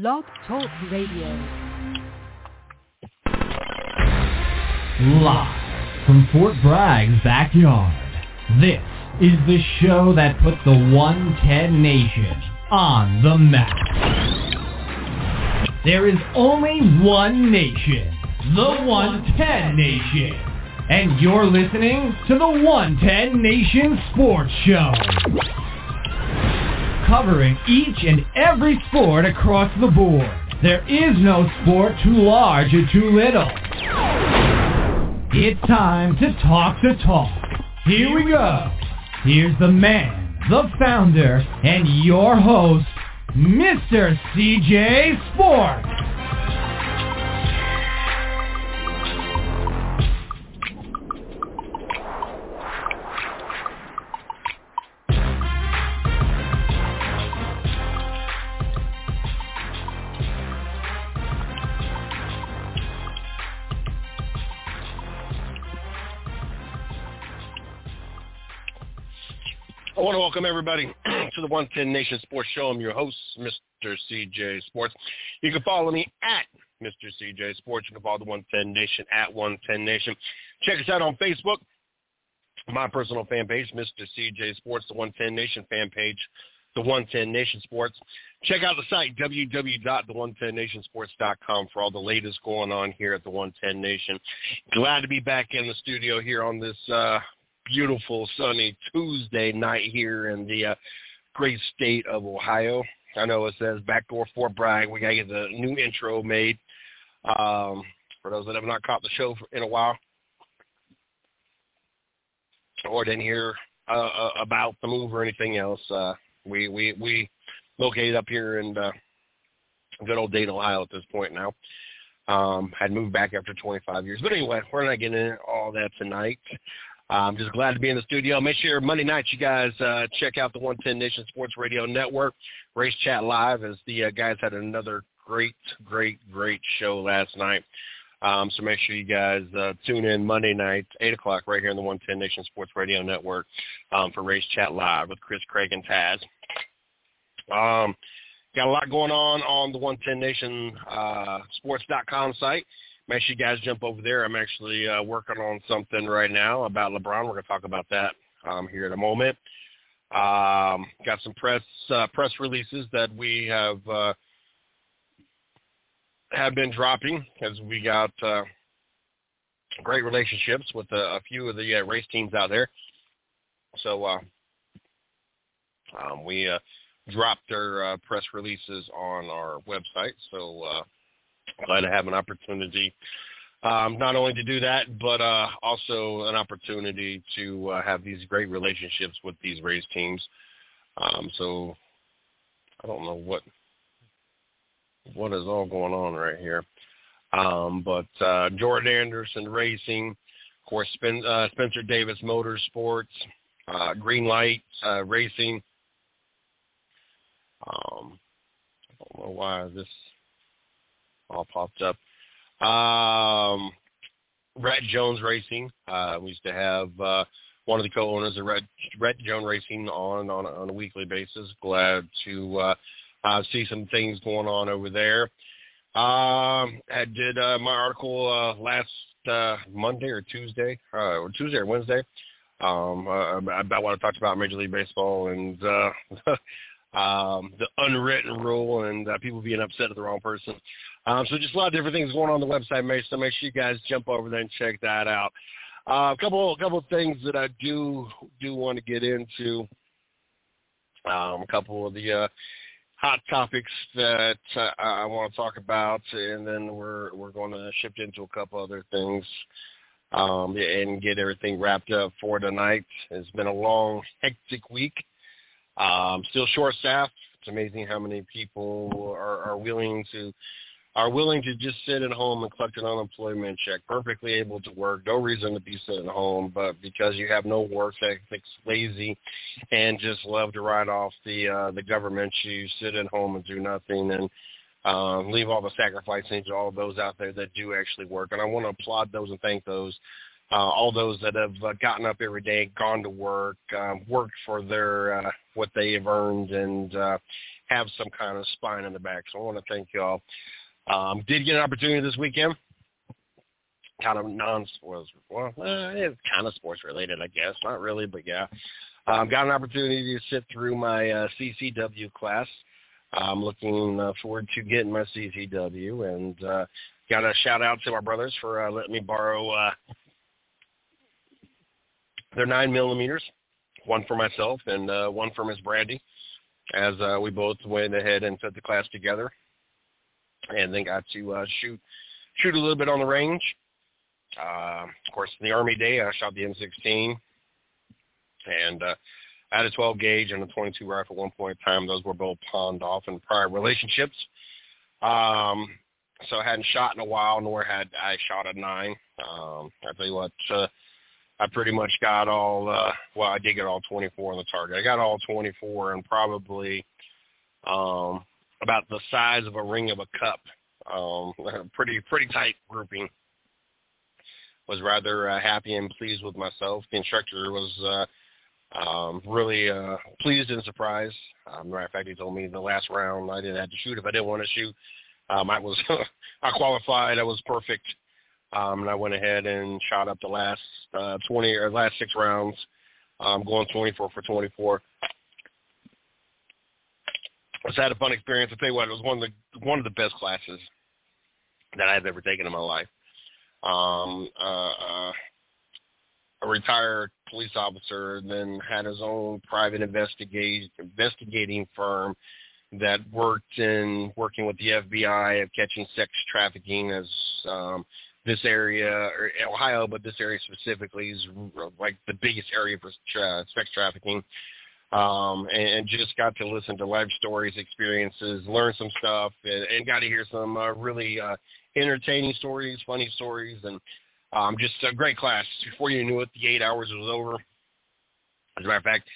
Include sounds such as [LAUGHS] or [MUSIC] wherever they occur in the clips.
Blog Talk Radio. Live from Fort Bragg's backyard, this is the show that put the 110 Nation on the map. There is only one nation, the 110 Nation. And you're listening to the 110 Nation Sports Show. Covering each and every sport across the board. There is no sport too large or too little. It's time to talk the talk. Here we go. Here's the man, the founder, and your host, Mr. CJ Sports. Welcome everybody [CLEARS THROAT] to the 110 Nation Sports Show. I'm your host, Mr. CJ Sports. You can follow me at Mr. CJ Sports. You can follow the 110 Nation at 110 Nation. Check us out on Facebook, my personal fan page, Mr. CJ Sports, the 110 Nation fan page, the 110 Nation Sports. Check out the site, www.the110nationsports.com for all the latest going on here at the 110 Nation. Glad to be back in the studio here on this uh, beautiful sunny Tuesday night here in the uh, great state of Ohio. I know it says backdoor Fort Bragg. We gotta get the new intro made. Um, for those that have not caught the show in a while or didn't hear uh, uh, about the move or anything else, uh, we we we located up here in uh, good old Dayton, Ohio at this point now. Um, had moved back after 25 years, but anyway, we're not getting into all that tonight. I'm just glad to be in the studio. Make sure Monday night you guys uh, check out the 110 Nation Sports Radio Network, Race Chat Live, as the uh, guys had another great, great, great show last night. Um, so make sure you guys uh, tune in Monday night, 8 o'clock, right here on the 110 Nation Sports Radio Network um, for Race Chat Live with Chris, Craig, and Taz. Um, got a lot going on on the 110 Nation uh, Sports.com site make sure you guys jump over there. I'm actually uh, working on something right now about LeBron. We're going to talk about that um, here in a moment. Um, got some press uh, press releases that we have uh, have been dropping as we got uh, great relationships with a, a few of the uh, race teams out there. So uh, um, we uh, dropped their uh, press releases on our website. So uh, glad to have an opportunity um, not only to do that, but uh, also an opportunity to uh, have these great relationships with these race teams. Um, so I don't know what what is all going on right here. Um, but uh, Jordan Anderson Racing, of course, Spen- uh, Spencer Davis Motorsports, uh, Green Light uh, Racing. Um, I don't know why this all popped up. Um, Rette Jones Racing. Uh, we used to have uh, one of the co-owners of Red Rette Jones Racing on on a, on a weekly basis. Glad to uh, uh, see some things going on over there. Um, I did uh, my article uh, last uh, Monday or Tuesday, uh, or Tuesday or Wednesday, um, uh, about what I talked about Major League Baseball and uh, [LAUGHS] um, the unwritten rule and uh, people being upset at the wrong person. Um, so just a lot of different things going on, on the website. So make sure you guys jump over there and check that out. Uh, a couple, a couple of things that I do do want to get into. Um, a couple of the uh, hot topics that uh, I want to talk about, and then we're we're going to shift into a couple other things um, and get everything wrapped up for tonight. It's been a long, hectic week. Um, still short staffed. It's amazing how many people are, are willing to are willing to just sit at home and collect an unemployment check, perfectly able to work, no reason to be sitting home, but because you have no work ethics, lazy, and just love to write off the uh, the government, you sit at home and do nothing and uh, leave all the sacrificing to all those out there that do actually work. And I want to applaud those and thank those uh, all those that have uh, gotten up every day, gone to work, um, worked for their uh, what they have earned, and uh, have some kind of spine in the back. So I want to thank y'all. Um, did get an opportunity this weekend. Kind of non-sports. Well, uh, it's kind of sports related, I guess. Not really, but yeah. Um, got an opportunity to sit through my uh, CCW class. I'm looking uh, forward to getting my CCW, and uh, got a shout out to our brothers for uh, letting me borrow uh, their nine millimeters, one for myself and uh, one for Miss Brandy, as uh, we both went ahead and set the class together, and then got to uh, shoot shoot a little bit on the range. Uh, of course, the Army Day, I shot the M16, and uh, I had a 12 gauge and a 22 rifle at one point in time. Those were both pawned off in prior relationships. Um, so I hadn't shot in a while, nor had I shot a nine. Um, I tell you what, uh, I pretty much got all. Uh, well, I did get all 24 on the target. I got all 24 and probably um, about the size of a ring of a cup. Um, [LAUGHS] pretty pretty tight grouping. Was rather uh, happy and pleased with myself. The instructor was uh, um, really uh, pleased and surprised. Um, matter of fact, he told me the last round I didn't have to shoot if I didn't want to shoot. Um, I was [LAUGHS] I qualified. I was perfect, um, and I went ahead and shot up the last uh, 20 or last six rounds, um, going 24 for 24. It's had a fun experience. I tell you what, it was one of the one of the best classes that I've ever taken in my life. Um, uh, uh, a retired police officer, then had his own private investigate, investigating firm that worked in working with the FBI of catching sex trafficking as um, this area, or Ohio, but this area specifically is like the biggest area for tra- sex trafficking. Um, and, and just got to listen to life stories, experiences, learn some stuff, and, and got to hear some uh, really uh, entertaining stories, funny stories, and um, just a great class. Before you knew it, the eight hours was over. As a matter of fact,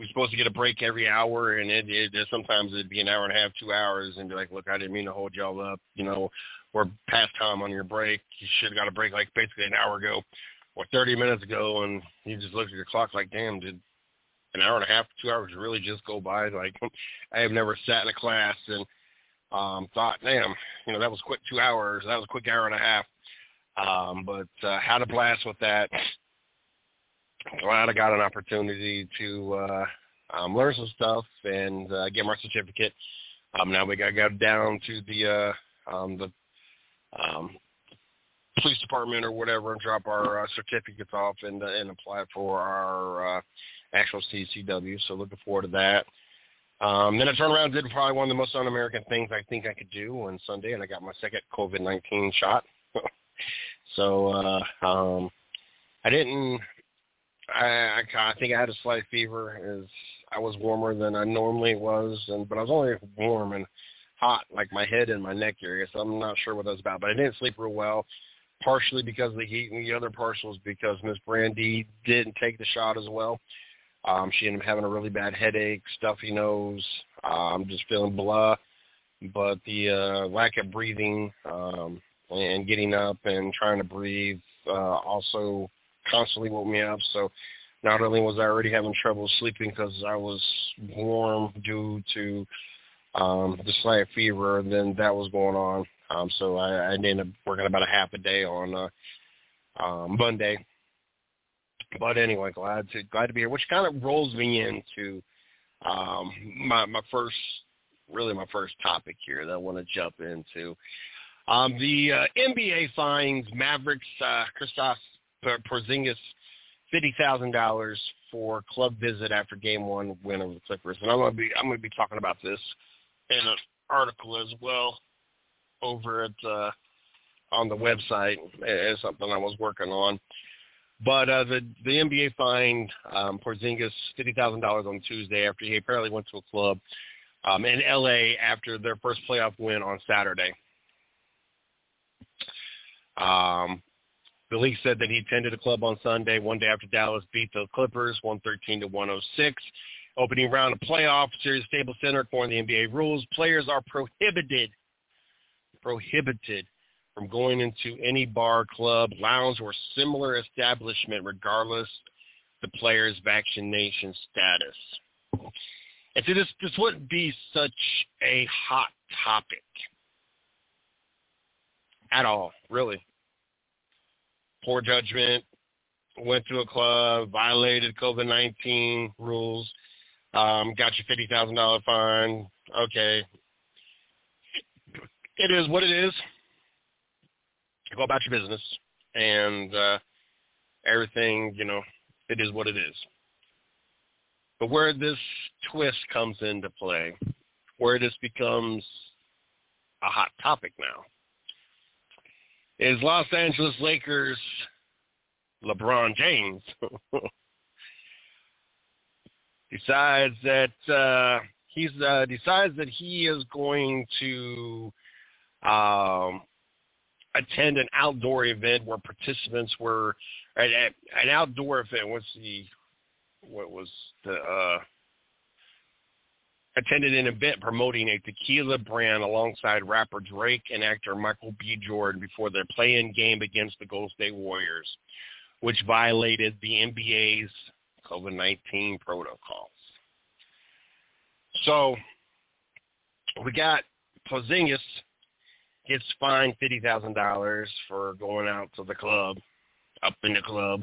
we are supposed to get a break every hour, and it, it sometimes it'd be an hour and a half, two hours, and be like, look, I didn't mean to hold y'all up. You know, we're past time on your break. You should have got a break like basically an hour ago or 30 minutes ago, and you just look at your clock like, damn, did an hour and a half, two hours really just go by? Like, I have never sat in a class and um, thought, damn, you know, that was quick two hours. That was a quick hour and a half. Um, but uh, had a blast with that. Glad I got an opportunity to uh, um, learn some stuff and uh, get my certificate. Um, now we got to go down to the uh, um, the um, police department or whatever and drop our uh, certificates off and uh, and apply for our uh, actual CCW. So looking forward to that. Um, then I turned around and did probably one of the most un-American things I think I could do on Sunday, and I got my second COVID-19 shot. [LAUGHS] So uh, um, I didn't. I, I I think I had a slight fever. As I was warmer than I normally was, and but I was only warm and hot, like my head and my neck area. So I'm not sure what that was about. But I didn't sleep real well, partially because of the heat, and the other partial is because Miss Brandy didn't take the shot as well. Um, she ended up having a really bad headache, stuffy nose. I'm just feeling blah. But the uh, lack of breathing um, and getting up and trying to breathe uh, also constantly woke me up. So not only was I already having trouble sleeping because I was warm due to um, the slight fever, and then that was going on. Um, so I, I ended up working about a half a day on uh, um, Monday. But anyway, glad to glad to be here, which kind of rolls me into um, my my first, really my first topic here that I want to jump into. Um, the uh, NBA fines Mavericks uh, Kristaps Porzingis fifty thousand dollars for club visit after Game One win over the Clippers, and I'm gonna be I'm gonna be talking about this in an article as well over at uh, on the website as something I was working on. But uh, the the NBA fined um, Porzingis fifty thousand dollars on Tuesday after he apparently went to a club um, in LA after their first playoff win on Saturday. Um, the league said that he attended a club on Sunday, one day after Dallas beat the Clippers, 113 to 106. Opening round of playoff series Staples Center, according to the NBA rules, players are prohibited, prohibited from going into any bar, club, lounge, or similar establishment, regardless the player's vaccination status. And so this this wouldn't be such a hot topic at all, really. Poor judgment, went to a club, violated COVID nineteen rules, um, got your fifty thousand dollar fine. Okay, it is what it is. Go about your business, and uh, everything, you know, it is what it is. But where this twist comes into play, where this becomes a hot topic now, is Los Angeles Lakers LeBron James [LAUGHS] decides that uh, he's uh, decides that he is going to um, attend an outdoor event where participants were at, at an outdoor event. What's the what was the uh, attended an event promoting a tequila brand alongside rapper Drake and actor Michael B. Jordan before their play-in game against the Golden State Warriors, which violated the NBA's COVID-19 protocols. So we got Porzingis gets fined fifty thousand dollars for going out to the club, up in the club,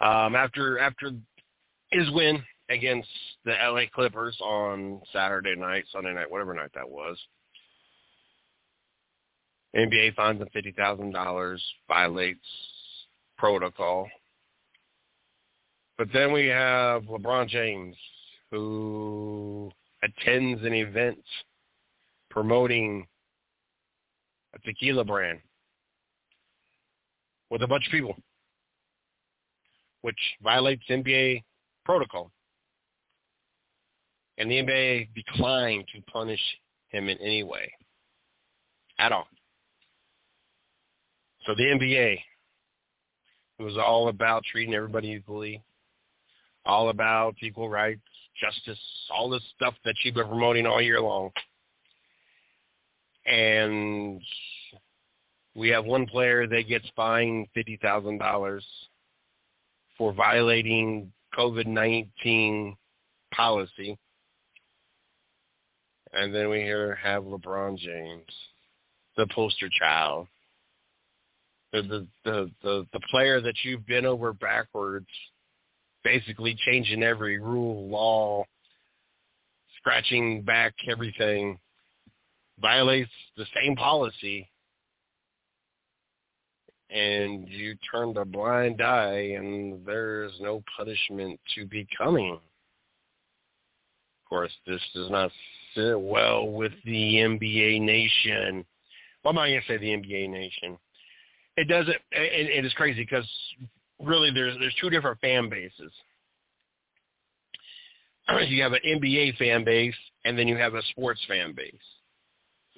um, after after his win against the LA Clippers on Saturday night, Sunday night, whatever night that was. NBA fines him fifty thousand dollars, violates protocol. But then we have LeBron James, who attends an event promoting a tequila brand with a bunch of people, which violates NBA protocol. And the NBA declined to punish him in any way at all. So the NBA was all about treating everybody equally, all about equal rights, justice, all this stuff that you've been promoting all year long. And we have one player that gets fined fifty thousand dollars for violating COVID-19 policy. And then we here have LeBron James, the poster child, the the the the, the player that you've been over backwards, basically changing every rule, law, scratching back everything, violates the same policy, and you turned a blind eye and there's no punishment to be coming. Of course, this does not sit well with the NBA nation. Well, I'm not going to say the NBA nation. It doesn't. It, it is crazy because really there's there's two different fan bases. [CLEARS THROAT] You have an NBA fan base, and then you have a sports fan base.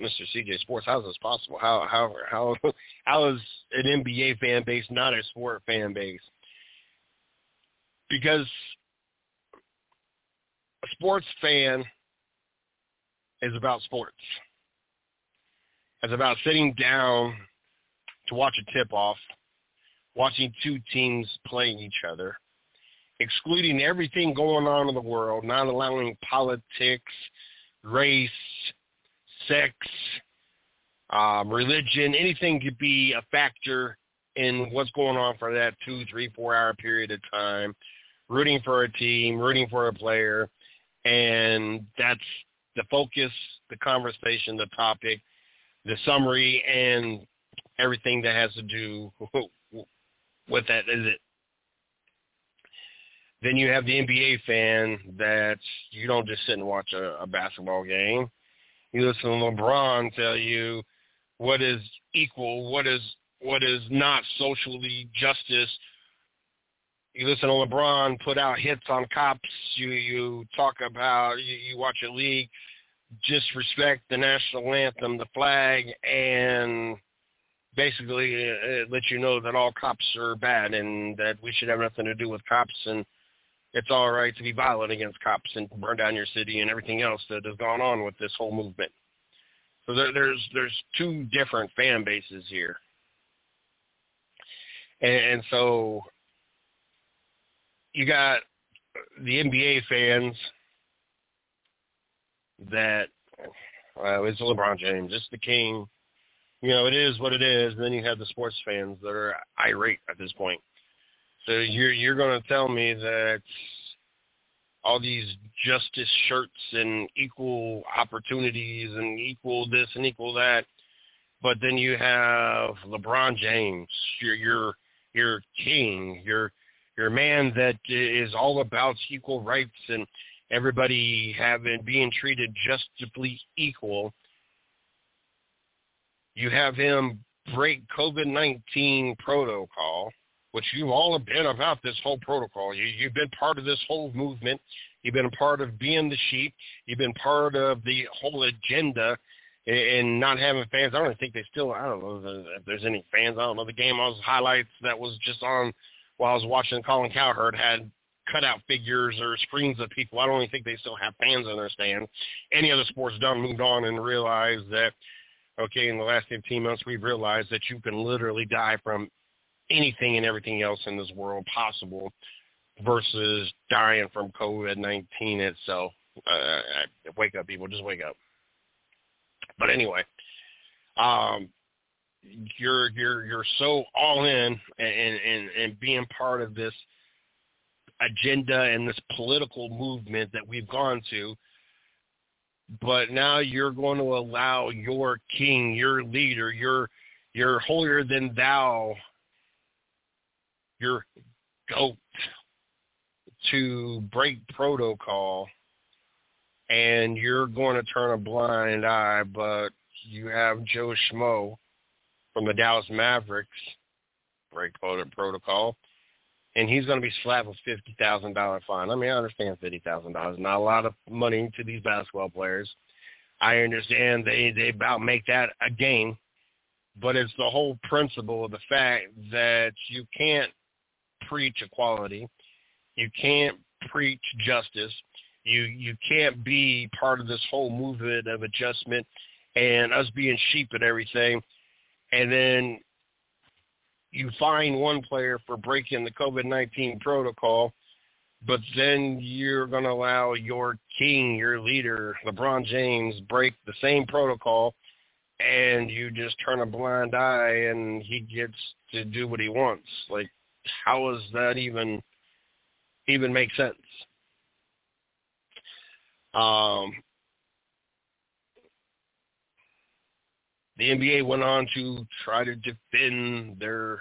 Mr. CJ Sports, how is this possible? How how how [LAUGHS] how is an NBA fan base not a sport fan base? Because a sports fan is about sports. It's about sitting down to watch a tip-off, watching two teams playing each other, excluding everything going on in the world, not allowing politics, race, sex, um, religion, anything could be a factor in what's going on for that two, three, four hour period of time, rooting for a team, rooting for a player, and that's the focus, the conversation, the topic, the summary, and everything that has to do [LAUGHS] with that is it. Then you have the NBA fan that you don't just sit and watch a, a basketball game. You listen to LeBron tell you what is equal, what is what is not socially justice. You listen to LeBron put out hits on cops. You you talk about you, you watch a league disrespect the national anthem, the flag, and basically uh, let you know that all cops are bad and that we should have nothing to do with cops and it's all right to be violent against cops and burn down your city and everything else that has gone on with this whole movement. So there, there's there's two different fan bases here, and, and so you got the NBA fans that well, it's LeBron James, it's the king. You know, it is what it is. And then you have the sports fans that are irate at this point. So you're you're going to tell me that all these justice shirts and equal opportunities and equal this and equal that, but then you have LeBron James, your your your king, your your man that is all about equal rights and everybody having being treated justly equal. You have him break COVID-19 protocol, which you all been about this whole protocol. You, you've been part of this whole movement. You've been a part of being the sheep. You've been part of the whole agenda and not having fans. I don't think they still. I don't know if there's any fans. I don't know. The game I was highlights that was just on while I was watching Colin Cowherd had cutout figures or screens of people. I don't even think they still have fans in their stands. Any other sports done moved on and realized that, okay, in the last 15 months, we've realized that you can literally die from anything and everything else in this world possible versus dying from COVID-19 itself. Uh, wake up, people. Just wake up. But anyway, um, you're you're you're so all in and and and being part of this agenda and this political movement that we've gone to but now you're going to allow your king your leader your your holier than thou your goat to break protocol and you're going to turn a blind eye but you have Joe Schmo from the Dallas Mavericks break protocol, and he's going to be slapped with fifty thousand dollar fine. I mean, I understand fifty thousand dollars, not a lot of money to these basketball players. I understand they they about make that a game, but it's the whole principle of the fact that you can't preach equality, you can't preach justice, you you can't be part of this whole movement of adjustment and us being sheep and everything. And then you fine one player for breaking the COVID-19 protocol, but then you're going to allow your king, your leader, LeBron James, break the same protocol, and you just turn a blind eye and he gets to do what he wants. Like, how does that even even make sense? Um, the NBA went on to try to defend their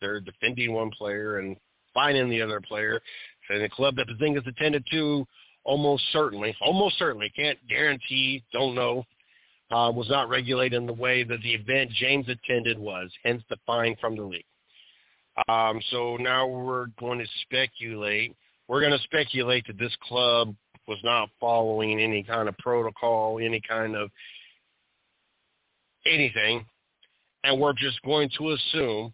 their defending one player and fining the other player. And the club that the thing is attended to almost certainly, almost certainly, can't guarantee, don't know, uh, was not regulated in the way that the event James attended was, hence the fine from the league. Um, so now we're going to speculate. We're going to speculate that this club was not following any kind of protocol, any kind of anything, and we're just going to assume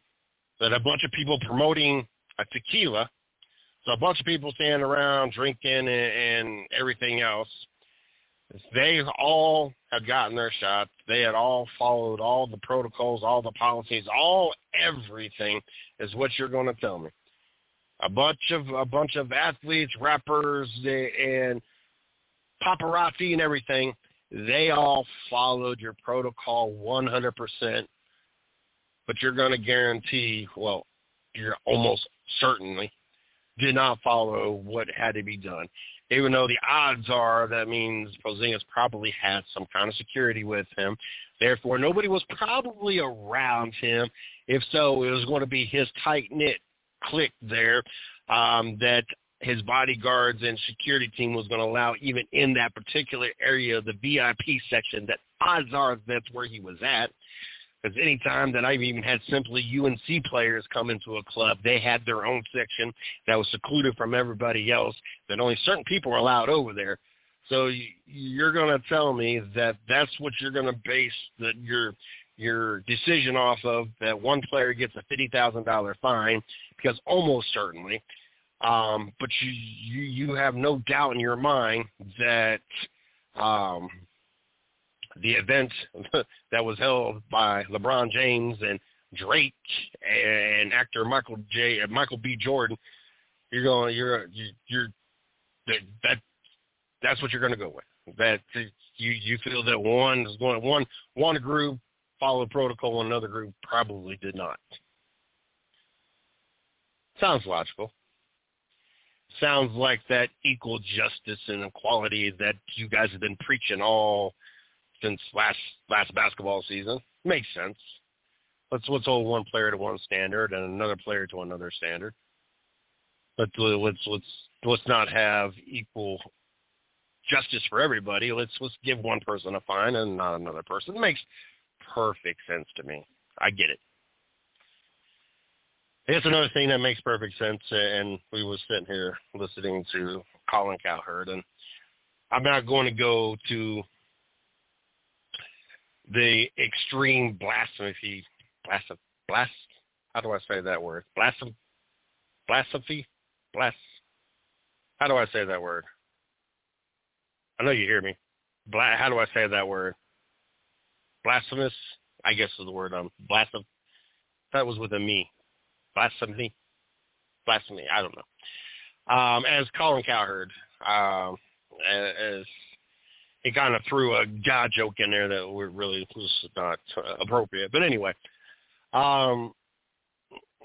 that a bunch of people promoting a tequila, so a bunch of people standing around drinking and, and everything else, they all had gotten their shots. They had all followed all the protocols, all the policies, all everything is what you're going to tell me. A bunch of a bunch of athletes, rappers, and paparazzi and everything they all followed your protocol 100%, but you're going to guarantee, well, you're almost certainly did not follow what had to be done. Even though the odds are that means Porzingis probably had some kind of security with him. Therefore, nobody was probably around him. If so, it was going to be his tight-knit clique there um, that his bodyguards and security team was going to allow even in that particular area, of the VIP section, that odds are that's where he was at. Because any time that I've even had simply UNC players come into a club, they had their own section that was secluded from everybody else, that only certain people were allowed over there. So you're going to tell me that that's what you're going to base that your your decision off of, that one player gets a $50,000 fine, because almost certainly um, but you, you you have no doubt in your mind that um, the event [LAUGHS] that was held by LeBron James and Drake and actor Michael J. Michael B. Jordan, you're going you're you're, that that's what you're going to go with. that you you feel that one is going one one group followed protocol and another group probably did not. Sounds logical. Sounds like that equal justice and equality that you guys have been preaching all since last last basketball season. Makes sense. Let's let's hold one player to one standard and another player to another standard. Let's let's let's let's not have equal justice for everybody. Let's let's give one person a fine and not another person. It makes perfect sense to me. I get it. It's another thing that makes perfect sense, uh, and we were sitting here listening to Colin Cowherd, and I'm not going to go to the extreme blasphemy, blasphemy, blast, how do I say that word? Blasphemy, blasphemy, blas, how do I say that word? I know you hear me. Bla- how do I say that word? Blasphemous, I guess is the word. Um. That was with a me. Blasphemy. Blasphemy. I don't know. Um, as Colin Cowherd, um, as he kind of threw a God joke in there that really was not uh, appropriate. But anyway, um,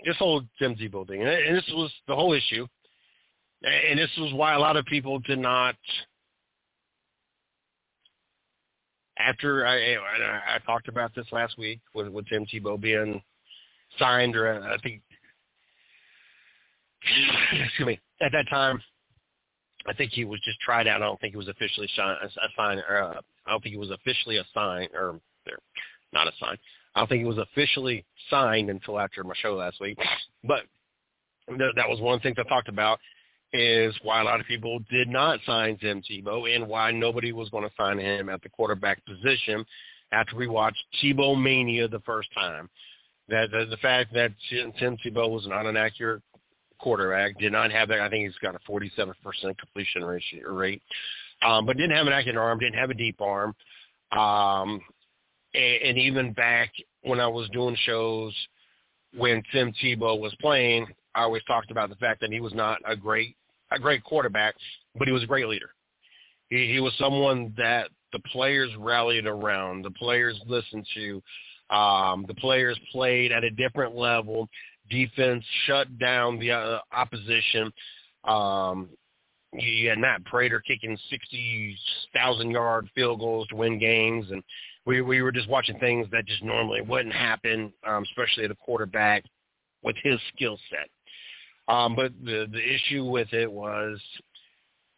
this whole Tim Tebow thing, and this was the whole issue, and this was why a lot of people did not. After I, I, I talked about this last week with, with Tim Tebow being signed, or I think, [COUGHS] excuse me, at that time I think he was just tried out. I don't think he was officially assigned. Or, uh, I don't think he was officially assigned, or not assigned. I don't think he was officially signed until after my show last week. But th- that was one thing I talked about is why a lot of people did not sign Tim Tebow and why nobody was going to sign him at the quarterback position after we watched Tebow Mania the first time. That the, the fact that Tim Tebow was not an accurate quarterback. Did not have that. I think he's got a 47% completion rate, um, but didn't have an accurate arm. Didn't have a deep arm. Um, and, and even back when I was doing shows when Tim Tebow was playing, I always talked about the fact that he was not a great a great quarterback, but he was a great leader. He, he was someone that the players rallied around, the players listened to, um, the players played at a different level defense shut down the uh, opposition. Um, you had Matt Prater kicking 60,000 yard field goals to win games. And we, we were just watching things that just normally wouldn't happen, um, especially at a quarterback with his skill set. Um, but the, the issue with it was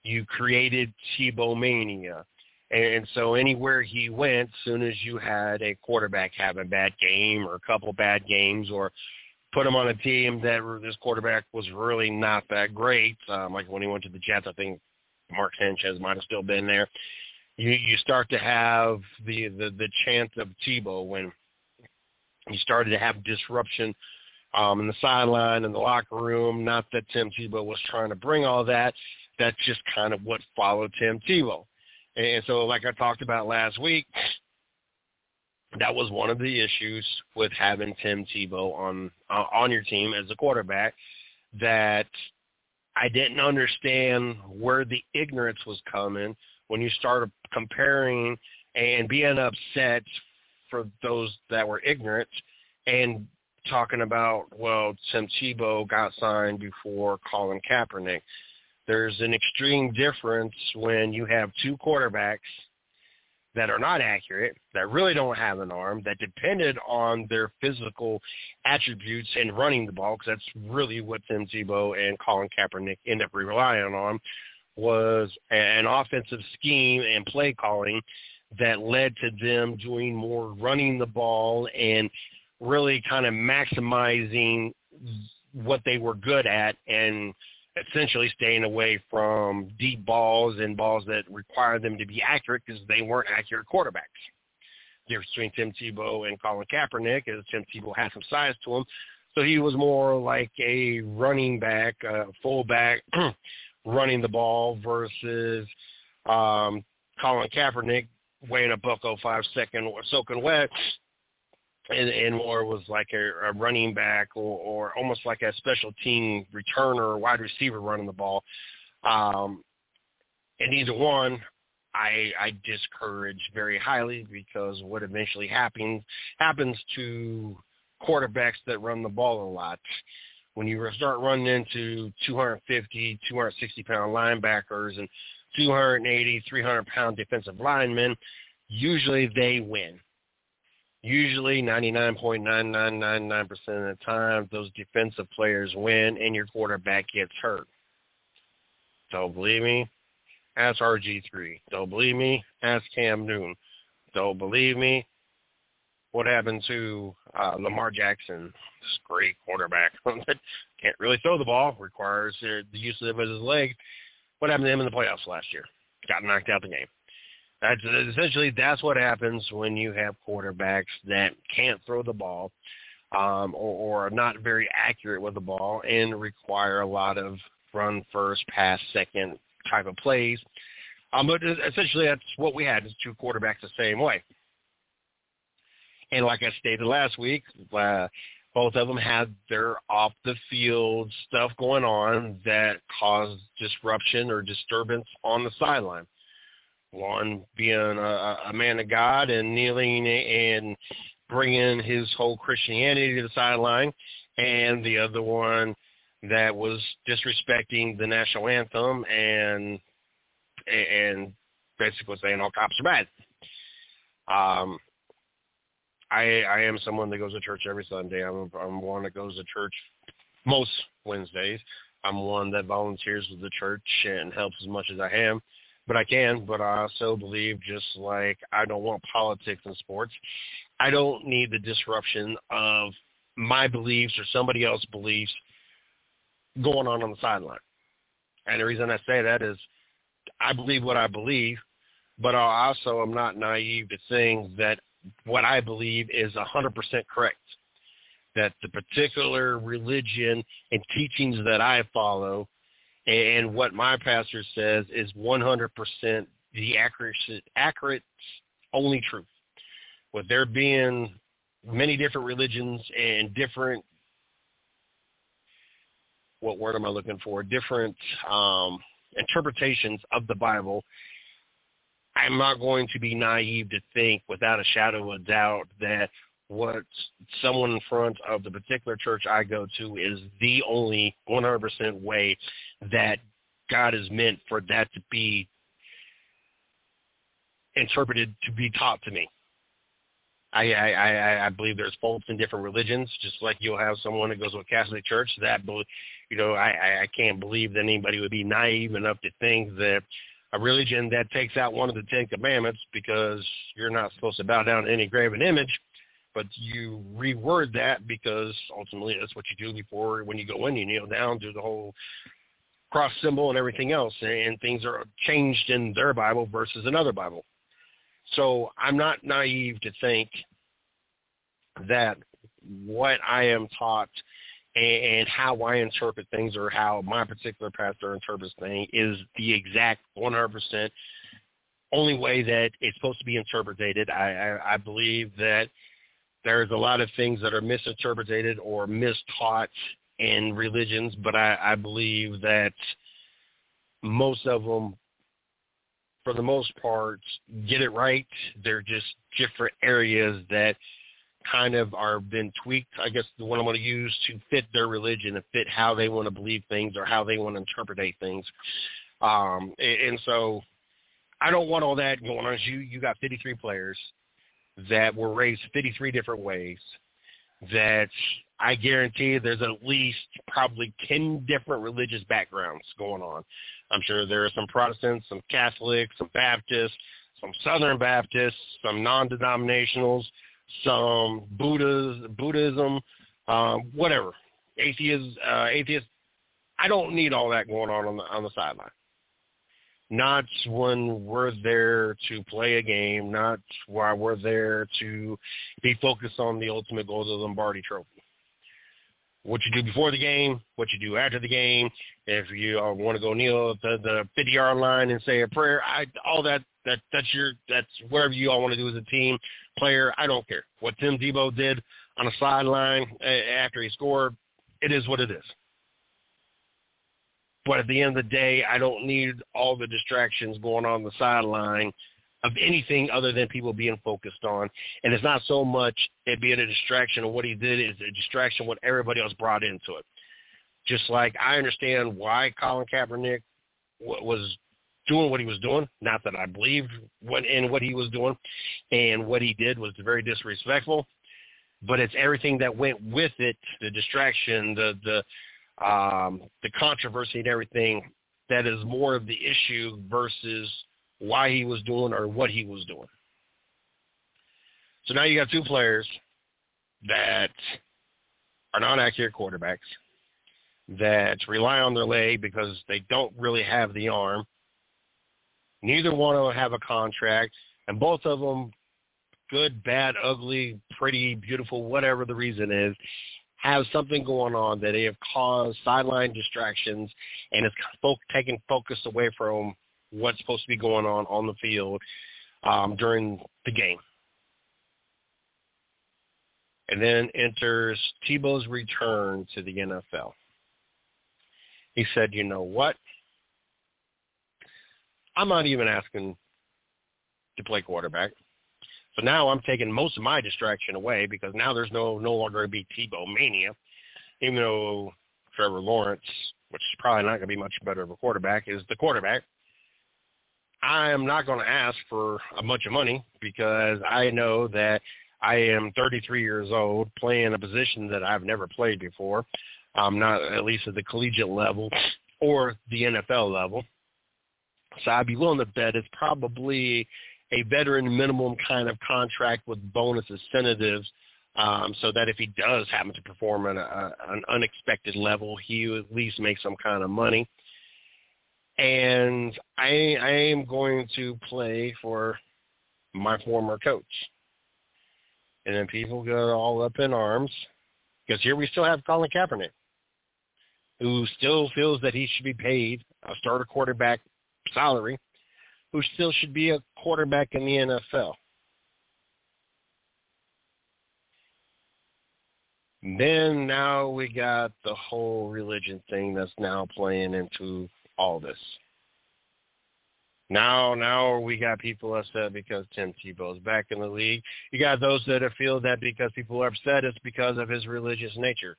you created Tebow mania. And so anywhere he went, soon as you had a quarterback have a bad game or a couple bad games or put him on a team that this quarterback was really not that great. Um, like when he went to the Jets, I think Mark Sanchez might have still been there. You you start to have the the, the chance of Tebow when you started to have disruption um, in the sideline and the locker room. Not that Tim Tebow was trying to bring all that. That's just kind of what followed Tim Tebow. And so, like I talked about last week, that was one of the issues with having Tim Tebow on uh, on your team as a quarterback that I didn't understand where the ignorance was coming when you started comparing and being upset for those that were ignorant and talking about, well, Tim Tebow got signed before Colin Kaepernick. There's an extreme difference when you have two quarterbacks – that are not accurate, that really don't have an arm, that depended on their physical attributes in running the ball, because that's really what Tim Tebow and Colin Kaepernick end up relying on, was an offensive scheme and play calling that led to them doing more running the ball and really kind of maximizing what they were good at and – essentially staying away from deep balls and balls that require them to be accurate because they weren't accurate quarterbacks. The difference between Tim Tebow and Colin Kaepernick is Tim Tebow had some size to him, so he was more like a running back, a fullback, [CLEARS THROAT] running the ball versus um, Colin Kaepernick weighing a buck oh five second soaking wet and, and more was like a, a running back or, or almost like a special team returner or wide receiver running the ball. Um, and either one, I I discourage very highly because what eventually happens happens to quarterbacks that run the ball a lot. When you start running into 250, 260 pound linebackers and 280, 300 pound defensive linemen, usually they win. Usually 99.9999% of the time, those defensive players win and your quarterback gets hurt. Don't believe me? Ask RG3. Don't believe me? Ask Cam Newton. Don't believe me? What happened to uh, Lamar Jackson? This great quarterback [LAUGHS] can't really throw the ball, requires the use of his leg. What happened to him in the playoffs last year? Got knocked out the game. That's essentially that's what happens when you have quarterbacks that can't throw the ball um, or, or are not very accurate with the ball and require a lot of run first, pass second type of plays. Um, but essentially, that's what we had is two quarterbacks the same way. And like I stated last week, uh, both of them had their off the field stuff going on that caused disruption or disturbance on the sideline. One being a, a man of God and kneeling and bringing his whole Christianity to the sideline, and the other one that was disrespecting the national anthem and and basically saying all cops are bad. Um, I I am someone that goes to church every Sunday. I'm I'm one that goes to church most Wednesdays. I'm one that volunteers with the church and helps as much as I am, but I can. But I also believe, just like I don't want politics in sports, I don't need the disruption of my beliefs or somebody else's beliefs going on on the sideline. And the reason I say that is I believe what I believe, but I also am not naive to saying that what I believe is 100% correct. That the particular religion and teachings that I follow and what my pastor says is 100% the accurate, accurate only truth. With there being many different religions and different what word am I looking for? Different um, interpretations of the Bible. I'm not going to be naive to think without a shadow of a doubt that what someone in front of the particular church I go to is the only 100% way that God is meant for that to be interpreted to be taught to me. I, I, I, I believe there's faults in different religions, just like you'll have someone that goes to a Catholic church that, you know, I, I can't believe that anybody would be naive enough to think that a religion that takes out one of the Ten Commandments because you're not supposed to bow down to any graven image, but you reword that because ultimately that's what you do before when you go in, you kneel down, do the whole cross symbol and everything else, and things are changed in their Bible versus another Bible. So I'm not naive to think that what I am taught and how I interpret things or how my particular pastor interprets things is the exact 100% only way that it's supposed to be interpreted. I, I, I believe that there's a lot of things that are misinterpreted or mistaught in religions, but I, I believe that most of them for the most part, get it right. They're just different areas that kind of are been tweaked, I guess the one I'm going to use to fit their religion and fit how they want to believe things or how they want to interpret things. Um, and, and so I don't want all that going on. You, you got 53 players that were raised 53 different ways that I guarantee there's at least probably 10 different religious backgrounds going on. I'm sure there are some Protestants, some Catholics, some Baptists, some Southern Baptists, some non-denominationals, some Buddhas, Buddhism, um, whatever, atheists, uh, atheists. I don't need all that going on on the, on the sideline. Not when we're there to play a game, not while we're there to be focused on the ultimate goal of the Lombardi Trophy what you do before the game, what you do after the game. If you uh, want to go kneel at the, the 50 yard line and say a prayer, I, all that that that's your that's whatever you all want to do as a team player. I don't care what Tim Tebow did on the sideline after he scored. It is what it is. But at the end of the day, I don't need all the distractions going on the sideline of anything other than people being focused on. And it's not so much it being a distraction of what he did, is a distraction what everybody else brought into it. Just like I understand why Colin Kaepernick was doing what he was doing. Not that I believed what in what he was doing, and what he did was very disrespectful. But it's everything that went with it, the distraction, the the um, the controversy and everything that is more of the issue versus why he was doing or what he was doing. So now you got two players that are not accurate quarterbacks that rely on their leg because they don't really have the arm. Neither one of them have a contract, and both of them, good, bad, ugly, pretty, beautiful, whatever the reason is, have something going on that they have caused sideline distractions and it's taking focus away from what's supposed to be going on on the field um, during the game. And then enters Tebow's return to the NFL. He said, you know what? I'm not even asking to play quarterback. So now I'm taking most of my distraction away because now there's no no longer a be Tebow mania, even though Trevor Lawrence, which is probably not going to be much better of a quarterback, is the quarterback. I am not going to ask for a bunch of money because I know that I am 33 years old playing a position that I've never played before. I'm not at least at the collegiate level or the NFL level. So I'd be willing to bet it's probably a veteran minimum kind of contract with bonus incentives um, so that if he does happen to perform at a, an unexpected level, he at least makes some kind of money and I, I am going to play for my former coach. And then people go all up in arms because here we still have Colin Kaepernick, who still feels that he should be paid a starter quarterback salary, who still should be a quarterback in the NFL. Then now we got the whole religion thing that's now playing into all this. Now, now we got people upset because Tim Tebow's back in the league. You got those that feel that because people are upset, it's because of his religious nature.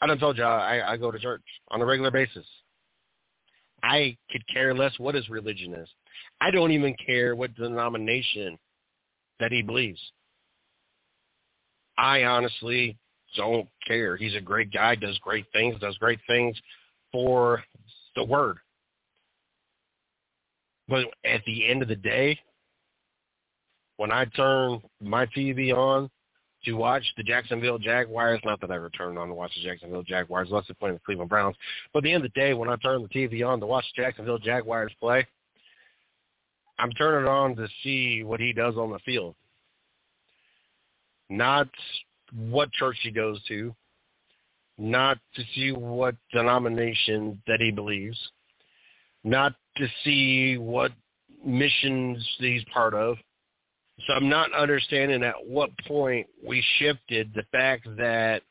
I done told you I, I go to church on a regular basis. I could care less what his religion is. I don't even care what denomination that he believes. I honestly don't care. He's a great guy, does great things, does great things for the word. But at the end of the day, when I turn my TV on to watch the Jacksonville Jaguars, not that I ever turned on to watch the Jacksonville Jaguars unless they're playing the Cleveland Browns, but at the end of the day, when I turn the TV on to watch the Jacksonville Jaguars play, I'm turning it on to see what he does on the field. Not what church he goes to, not to see what denomination that he believes, not to see what missions he's part of. So I'm not understanding at what point we shifted the fact that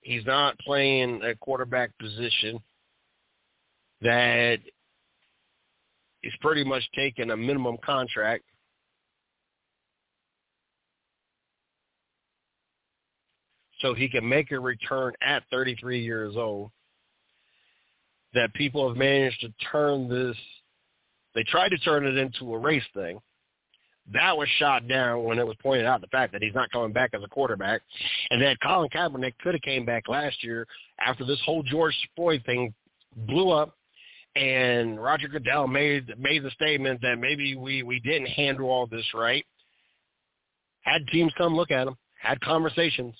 he's not playing a quarterback position, that he's pretty much taking a minimum contract. So he can make a return at 33 years old that people have managed to turn this. They tried to turn it into a race thing. That was shot down when it was pointed out the fact that he's not coming back as a quarterback, and that Colin Kaepernick could have came back last year after this whole George Floyd thing blew up, and Roger Goodell made made the statement that maybe we we didn't handle all this right. Had teams come look at him, had conversations,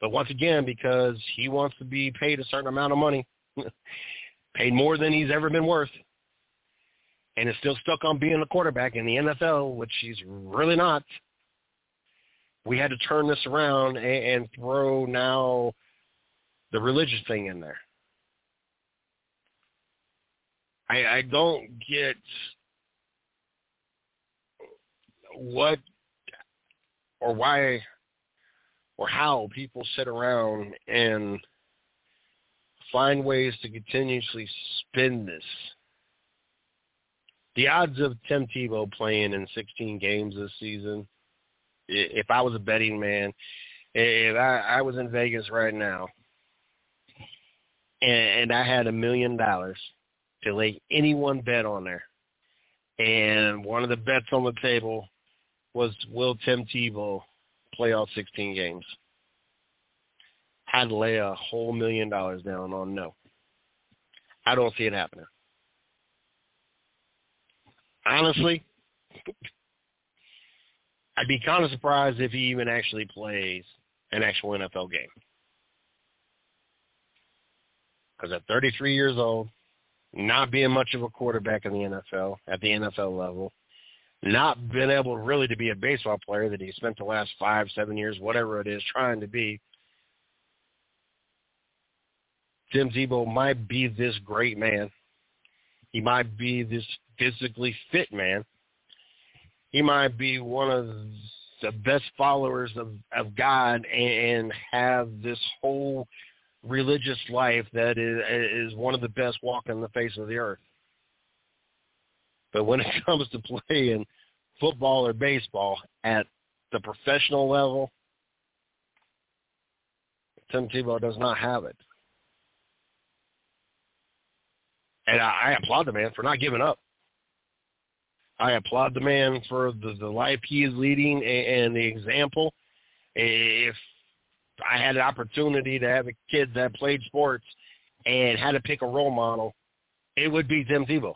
but once again, because he wants to be paid a certain amount of money, [LAUGHS] paid more than he's ever been worth, and is still stuck on being a quarterback in the NFL, which he's really not. We had to turn this around and, and throw now the religious thing in there. I, I don't get what or why or how people sit around and find ways to continuously spin this. The odds of Tim Tebow playing in 16 games this season, if I was a betting man, if I, I was in Vegas right now and, and I had a million dollars to lay anyone bet on there, and one of the bets on the table was will Tim Tebow play all 16 games? I'd lay a whole million dollars down on no. I don't see it happening. Honestly, I'd be kind of surprised if he even actually plays an actual NFL game. Because at 33 years old, not being much of a quarterback in the NFL, at the NFL level, not being able really to be a baseball player that he spent the last five, seven years, whatever it is, trying to be, Tim Tebow might be this great man. He might be this physically fit man. He might be one of the best followers of, of God and have this whole religious life that is, is one of the best walking the face of the earth. But when it [LAUGHS] comes to playing football or baseball at the professional level, Tim Tebow does not have it. And I, I applaud the man for not giving up. I applaud the man for the, the life he is leading and, and the example. If I had an opportunity to have a kid that played sports and had to pick a role model, it would be Tim Tebow.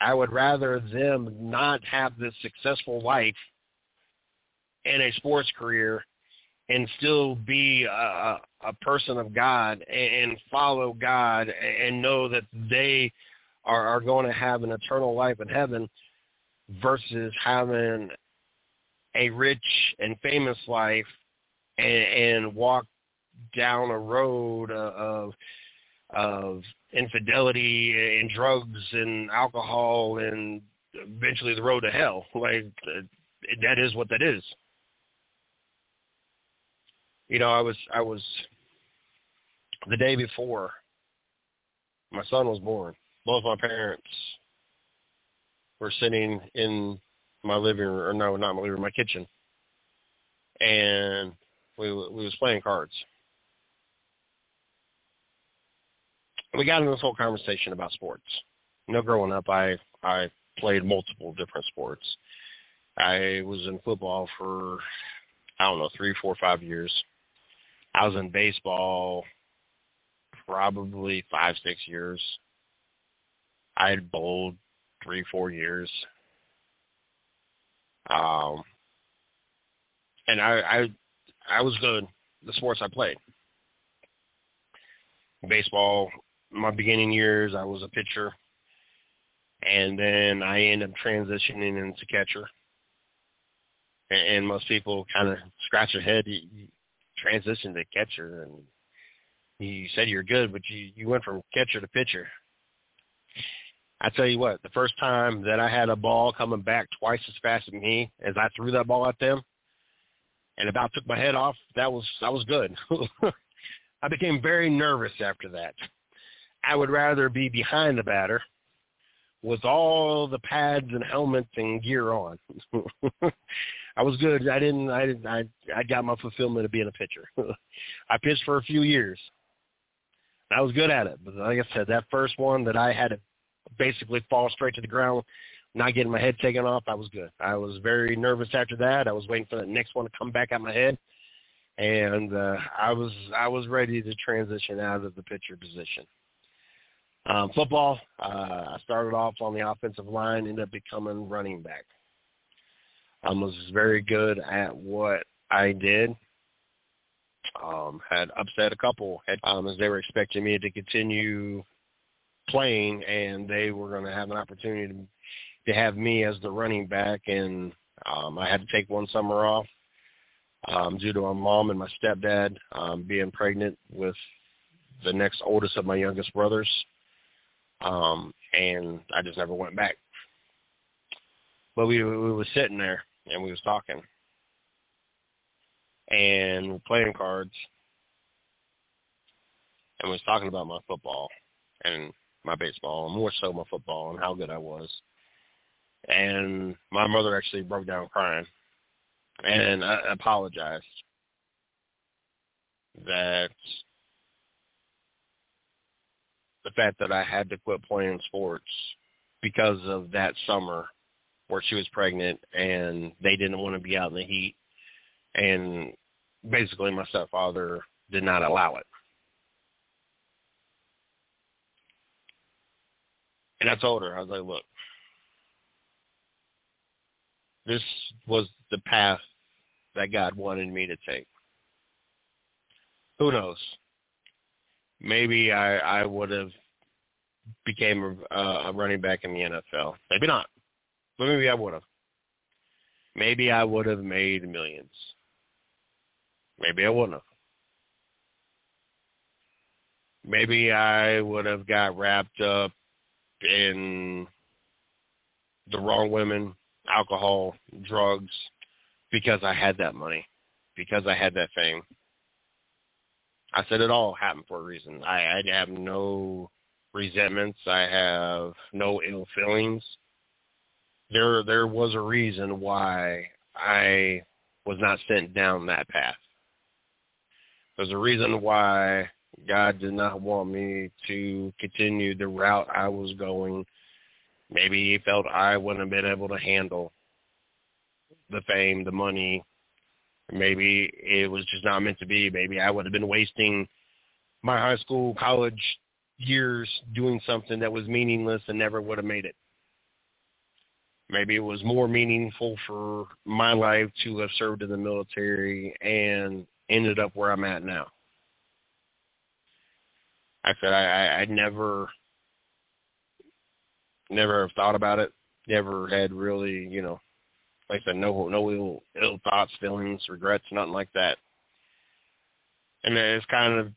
I would rather them not have this successful life and a sports career and still be a, a person of God and follow God and know that they are, are going to have an eternal life in heaven versus having a rich and famous life and, and walk down a road of of infidelity and drugs and alcohol and eventually the road to hell. [LAUGHS] Like that is what that is. You know, I was I was the day before my son was born. Both my parents were sitting in my living room, or no, not my living room, my kitchen, and we we was playing cards. We got into this whole conversation about sports. You know, growing up, I I played multiple different sports. I was in football for I don't know three, four, five years. I was in baseball probably five, six years. I had bowled three, four years. Um, and I, I, I was good. The sports I played, baseball. My beginning years, I was a pitcher, and then I ended up transitioning into catcher. And, and most people kind of scratch their head. You, you transition to catcher, and you said you're good, but you you went from catcher to pitcher. I tell you what, the first time that I had a ball coming back twice as fast as me as I threw that ball at them and about took my head off, that was I was good. [LAUGHS] I became very nervous after that. I would rather be behind the batter with all the pads and helmets and gear on. [LAUGHS] I was good. I didn't I didn't I I got my fulfillment of being a pitcher. [LAUGHS] I pitched for a few years. I was good at it. But like I said, that first one that I had to basically fall straight to the ground, not getting my head taken off, I was good. I was very nervous after that. I was waiting for the next one to come back at my head, and uh, I was I was ready to transition out of the pitcher position. Um, football, uh, I started off on the offensive line, ended up becoming running back. I was very good at what I did. Um, had upset a couple um, as they were expecting me to continue playing, and they were going to have an opportunity to, to have me as the running back, and um, I had to take one summer off um, due to my mom and my stepdad um, being pregnant with the next oldest of my youngest brothers, um, and I just never went back. But we we were sitting there and we was talking, and we're playing cards, and we was talking about my football and my baseball, more so my football and how good I was. And my mother actually broke down crying and I apologized that the fact that I had to quit playing sports because of that summer where she was pregnant and they didn't want to be out in the heat and basically my stepfather did not allow it. And I told her, I was like, look, this was the path that God wanted me to take. Who knows? Maybe I, I would have became a, a running back in the NFL. Maybe not. But maybe I would have. Maybe I would have made millions. Maybe I wouldn't have. Maybe I would have got wrapped up in the wrong women, alcohol, drugs, because I had that money, because I had that fame. I said it all happened for a reason. I, I have no resentments. I have no ill feelings. There, there was a reason why I was not sent down that path. There's a reason why God did not want me to continue the route I was going. Maybe he felt I wouldn't have been able to handle the fame, the money. Maybe it was just not meant to be. Maybe I would have been wasting my high school, college years doing something that was meaningless and never would have made it. Maybe it was more meaningful for my life to have served in the military and ended up where I'm at now. I said I, I, I never, never have thought about it. Never had really, you know, like I said, no, no ill, ill thoughts, feelings, regrets, nothing like that. And it's kind of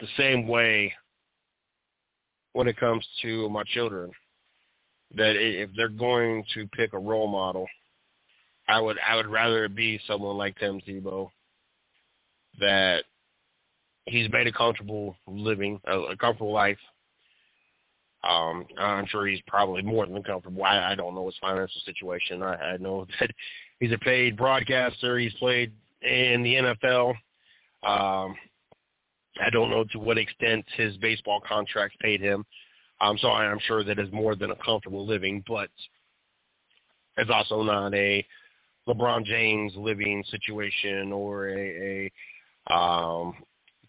the same way when it comes to my children. That if they're going to pick a role model, I would I would rather it be someone like Tim Tebow that he's made a comfortable living, a, a comfortable life. Um, I'm sure he's probably more than comfortable. I, I don't know his financial situation. I, I know [LAUGHS] that he's a paid broadcaster. He's played in the NFL. Um, I don't know to what extent his baseball contracts paid him. Um, so I'm sure that is more than a comfortable living, but it's also not a LeBron James living situation or a, a um,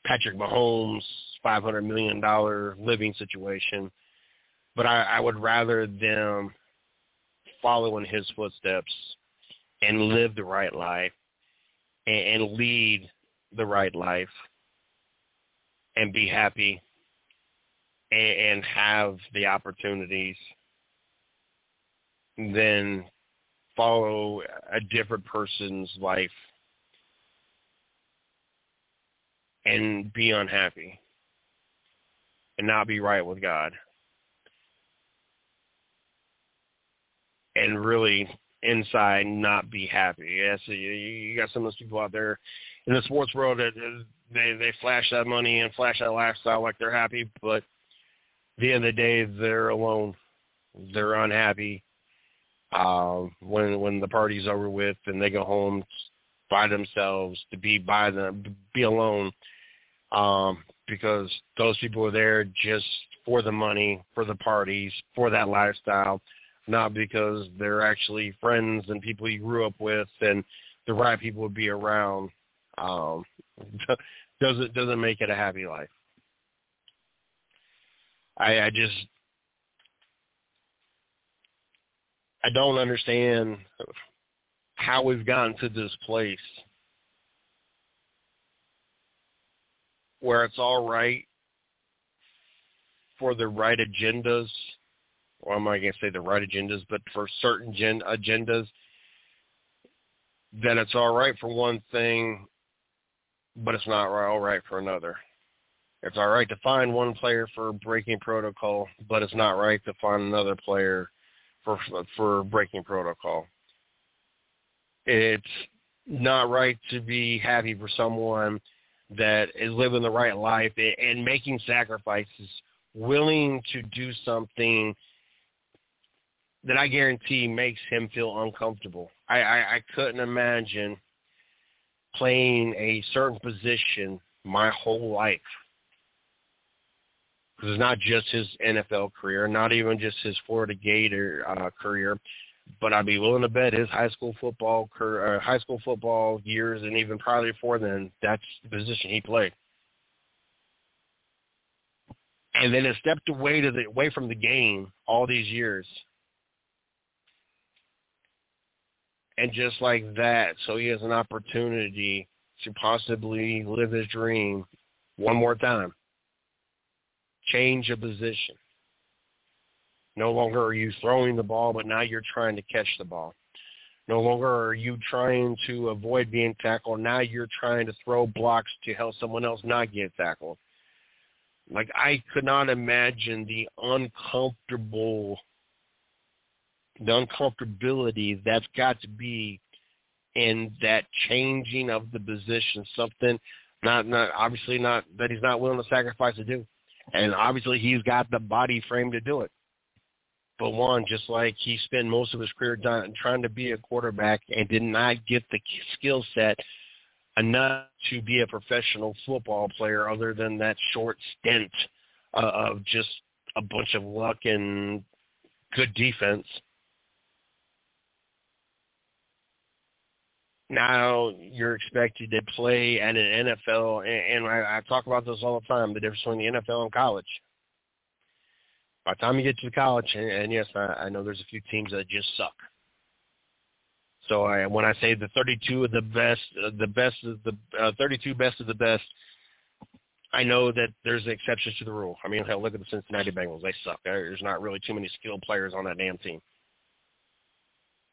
Patrick Mahomes $500 million living situation. But I, I would rather them follow in his footsteps and live the right life and, and lead the right life and be happy and, and have the opportunities than follow a different person's life and be unhappy and not be right with God. And really inside not be happy. Yes, you you got some of those people out there in the sports world that they they flash that money and flash that lifestyle like they're happy, but at the end of the day they're alone. They're unhappy. Um, when when the party's over with and they go home by themselves to be by them, be alone um, because those people are there just for the money, for the parties, for that lifestyle, not because they're actually friends and people you grew up with and the right people would be around. Um, [LAUGHS] doesn't doesn't make it a happy life. I, I just I don't understand how we've gotten to this place where it's all right for the right agendas, or am I going to say the right agendas, but for certain gen- agendas, then it's all right for one thing, but it's not all right for another. It's all right to find one player for breaking protocol, but it's not right to find another player for for breaking protocol. It's not right to be happy for someone that is living the right life and making sacrifices, willing to do something that I guarantee makes him feel uncomfortable. I, I, I couldn't imagine playing a certain position my whole life. Because it's not just his NFL career, not even just his Florida Gator uh, career, but I'd be willing to bet his high school football career, high school football years, and even probably before then, that's the position he played. And then has stepped away to the away from the game all these years. And just like that, so he has an opportunity to possibly live his dream one more time. Change a position. No longer are you throwing the ball, but now you're trying to catch the ball. No longer are you trying to avoid being tackled. Now you're trying to throw blocks to help someone else not get tackled. Like I could not imagine the uncomfortable, the uncomfortability that's got to be in that changing of the position. Something not not obviously not that he's not willing to sacrifice to do, and obviously he's got the body frame to do it. But one, just like he spent most of his career trying to be a quarterback and did not get the skill set enough to be a professional football player other than that short stint uh, of just a bunch of luck and good defense. Now you're expected to play at an NFL, and, and I, I talk about this all the time, the difference between the NFL and college. By the time you get to the college, and, and yes, I, I know there's a few teams that just suck. So I, when I say the 32 of the best, uh, the best of the uh, 32 best of the best, I know that there's exceptions to the rule. I mean, hell, look at the Cincinnati Bengals; they suck. There's not really too many skilled players on that damn team.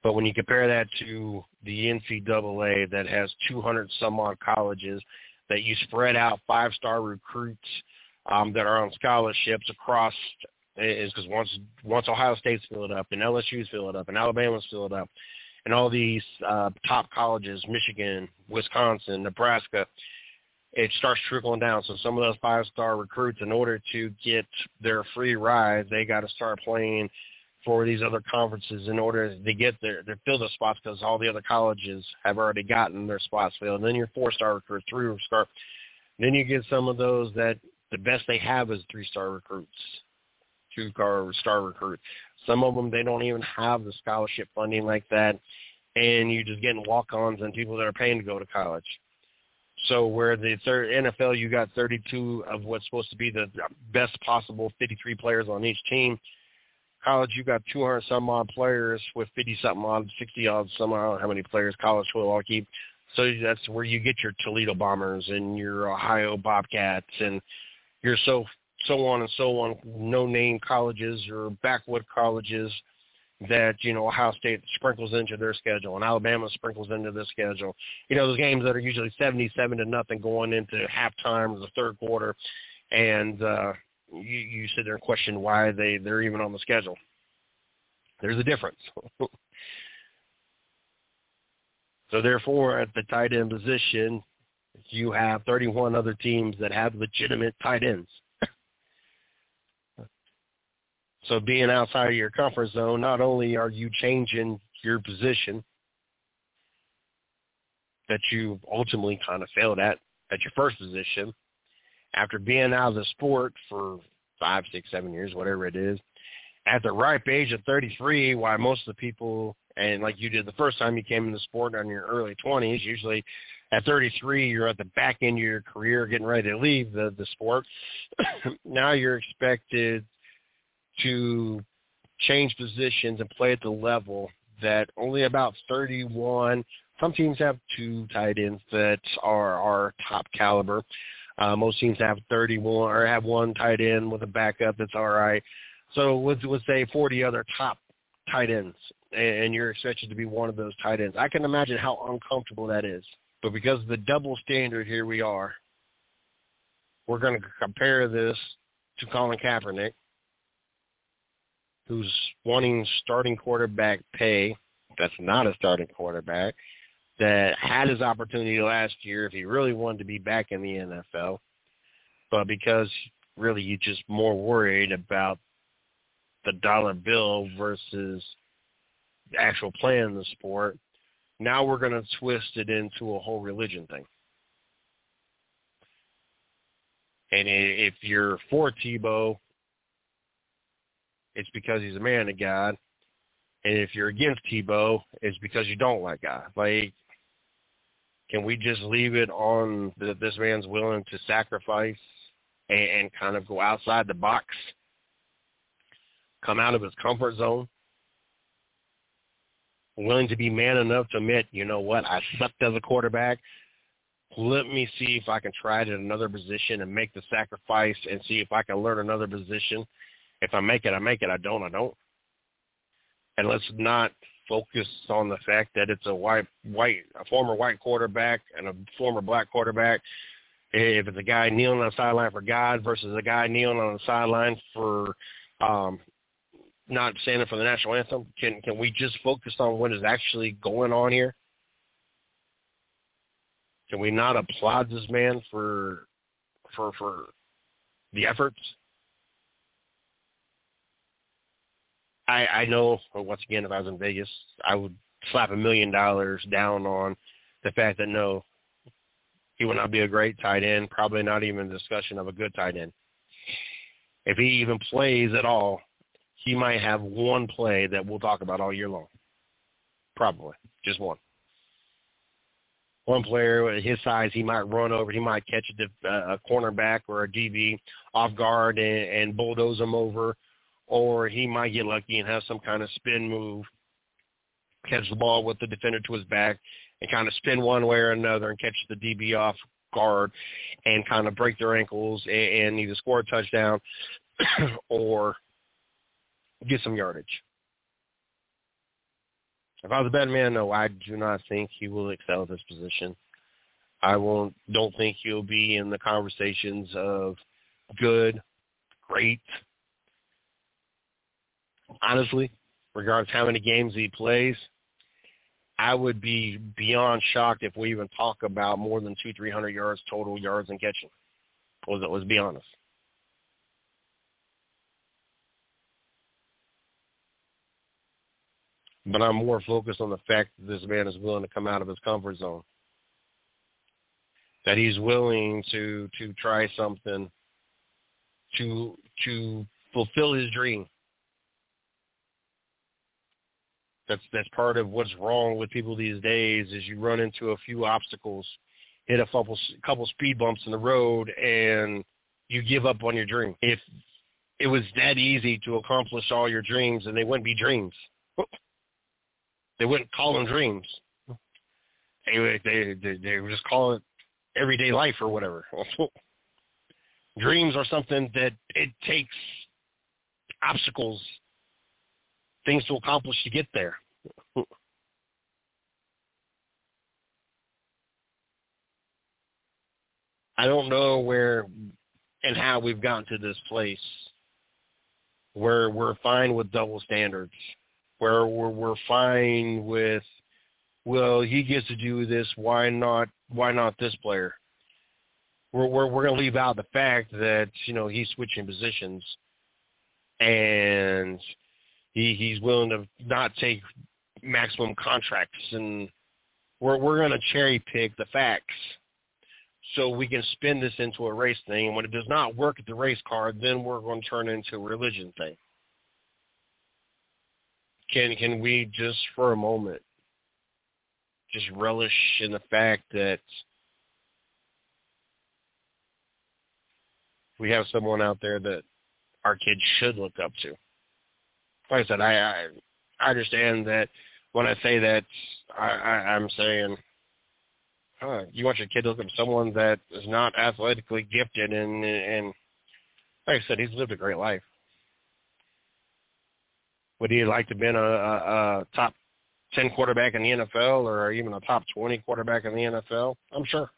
But when you compare that to the NCAA that has 200 some odd colleges that you spread out five-star recruits um, that are on scholarships across is because once once Ohio State's filled up and LSU's filled up and Alabama's filled up and all these uh, top colleges, Michigan, Wisconsin, Nebraska, it starts trickling down. So some of those five-star recruits, in order to get their free ride, they got to start playing for these other conferences in order to get their to fill the spots because all the other colleges have already gotten their spots filled. And then your four-star recruits, three-star. Then you get some of those that the best they have is three-star recruits two-star star recruit. Some of them they don't even have the scholarship funding like that, and you're just getting walk-ons and people that are paying to go to college. So where the third NFL, you got 32 of what's supposed to be the best possible 53 players on each team. College, you got 200 some odd players with 50 something odd, 60 odd some odd how many players college football keep. So that's where you get your Toledo Bombers and your Ohio Bobcats and your so so on and so on, no-name colleges or backwood colleges that, you know, Ohio State sprinkles into their schedule and Alabama sprinkles into their schedule. You know, those games that are usually 77 to nothing going into halftime or the third quarter. And uh, you, you sit there and question why they, they're even on the schedule. There's a difference. [LAUGHS] so therefore, at the tight end position, you have 31 other teams that have legitimate tight ends. So being outside of your comfort zone, not only are you changing your position that you ultimately kind of failed at at your first position, after being out of the sport for five, six, seven years, whatever it is, at the ripe age of 33, why most of the people, and like you did the first time you came in the sport in your early 20s, usually at 33, you're at the back end of your career getting ready to leave the, the sport. [COUGHS] now you're expected to change positions and play at the level that only about 31. Some teams have two tight ends that are are top caliber. Uh, most teams have 31 or have one tight end with a backup that's all right. So let's, let's say 40 other top tight ends, and you're expected to be one of those tight ends. I can imagine how uncomfortable that is. But because of the double standard here we are, we're going to compare this to Colin Kaepernick, who's wanting starting quarterback pay. That's not a starting quarterback. that had his opportunity last year if he really wanted to be back in the NFL, but because really you're just more worried about the dollar bill versus the actual play in the sport, now we're going to twist it into a whole religion thing. And if you're for Tebow, it's because he's a man of God. And if you're against Tebow, it's because you don't like God. Like, can we just leave it on that this man's willing to sacrifice and, and kind of go outside the box, come out of his comfort zone, willing to be man enough to admit, you know what, I sucked as a quarterback. Let me see if I can try it at another position and make the sacrifice and see if I can learn another position. If I make it, I make it. I don't, I don't. And let's not focus on the fact that it's a white, white, a former white quarterback and a former black quarterback. If it's a guy kneeling on the sideline for God versus a guy kneeling on the sideline for um, not standing for the national anthem, can can we just focus on what is actually going on here? Can we not applaud this man for for for the efforts? I I know once again if I was in Vegas, I would slap a million dollars down on the fact that no, he would not be a great tight end, probably not even a discussion of a good tight end. If he even plays at all, he might have one play that we'll talk about all year long. Probably. Just one. One player at his size, he might run over, he might catch a, uh, a cornerback or a DB off guard and, and bulldoze him over, or he might get lucky and have some kind of spin move, catch the ball with the defender to his back, and kind of spin one way or another and catch the DB off guard and kind of break their ankles and, either score a touchdown [CLEARS THROAT] or get some yardage. If I was a betting man, no, I do not think he will excel at this position. I won't don't think he'll be in the conversations of good, great. Honestly, regardless how many games he plays, I would be beyond shocked if we even talk about more than two, three hundred yards total yards in catching. Was it? let's be honest. but I'm more focused on the fact that this man is willing to come out of his comfort zone. That he's willing to to try something to to fulfill his dream. That's that's part of what's wrong with people these days is you run into a few obstacles, hit a couple couple speed bumps in the road and you give up on your dream. If it was that easy to accomplish all your dreams and they wouldn't be dreams. [LAUGHS] They wouldn't call them dreams. They they they, they would just call it everyday life or whatever. [LAUGHS] dreams are something that it takes obstacles, things to accomplish to get there. [LAUGHS] I don't know where and how we've gotten to this place where we're fine with double standards where we're, we're fine with, well, he gets to do this. Why not? Why not this player? We're we're, we're going to leave out the fact that you know he's switching positions, and he he's willing to not take maximum contracts, and we're we're going to cherry pick the facts so we can spin this into a race thing. And when it does not work at the race card, then we're going to turn into a religion thing. Can can we just for a moment just relish in the fact that we have someone out there that our kids should look up to. Like I said, I I, I understand that when I say that, I, I I'm saying huh, you want your kid to look up someone that is not athletically gifted and and like I said, he's lived a great life. Would he like to been a, a, a top 10 quarterback in the NFL or even a top 20 quarterback in the NFL? I'm sure.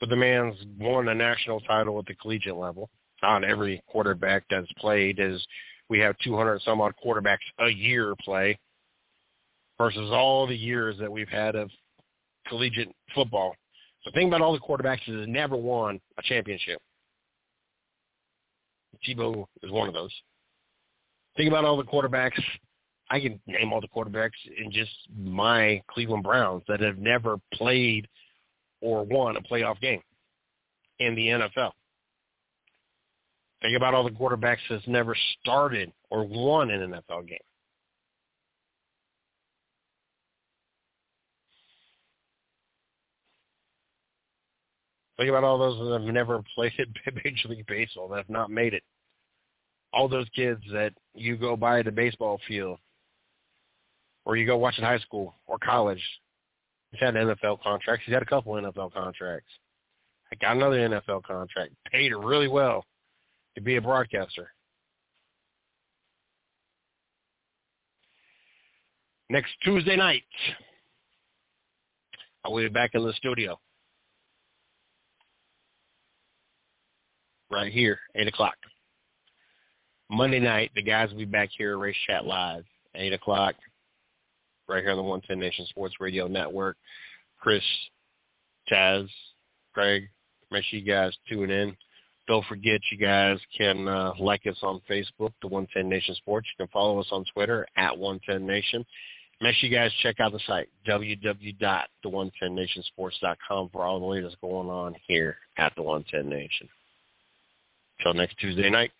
But the man's won a national title at the collegiate level. Not every quarterback that's played is we have 200 some odd quarterbacks a year play. versus all the years that we've had of collegiate football. So think about all the quarterbacks that have never won a championship. Tebow is one of those. Think about all the quarterbacks. I can name all the quarterbacks in just my Cleveland Browns that have never played or won a playoff game in the NFL. Think about all the quarterbacks that's never started or won an NFL game. Think about all those that have never [LAUGHS] played Major League Baseball that have not made it. All those kids that you go by the baseball field or you go watch in high school or college. He's had NFL contracts. He's had a couple NFL contracts. I got another NFL contract. Paid really well to be a broadcaster. Next Tuesday night, I will be back in the studio. Right here, 8 o'clock. Monday night, the guys will be back here, at Race Chat Live, 8 o'clock, right here on the 110 Nation Sports Radio Network. Chris, Taz, Craig, make sure you guys tune in. Don't forget you guys can uh, like us on Facebook, the 110 Nation Sports. You can follow us on Twitter at 110 Nation. Make sure you guys check out the site, www.the110nationsports.com for all the latest going on here at the 110 Nation. Until next Tuesday night,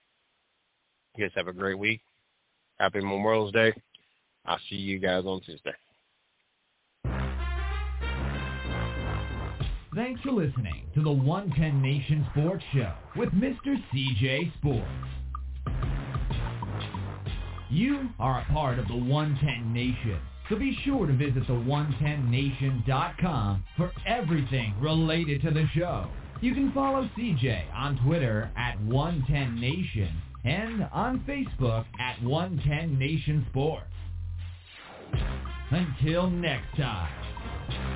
you guys have a great week. Happy Memorial Day. I'll see you guys on Tuesday. Thanks for listening to the 110 Nation Sports Show with Mr. CJ Sports. You are a part of the 110 Nation, so be sure to visit the110nation.com for everything related to the show. You can follow CJ on Twitter at 110nation and on Facebook at 110 Nation Sports. Until next time.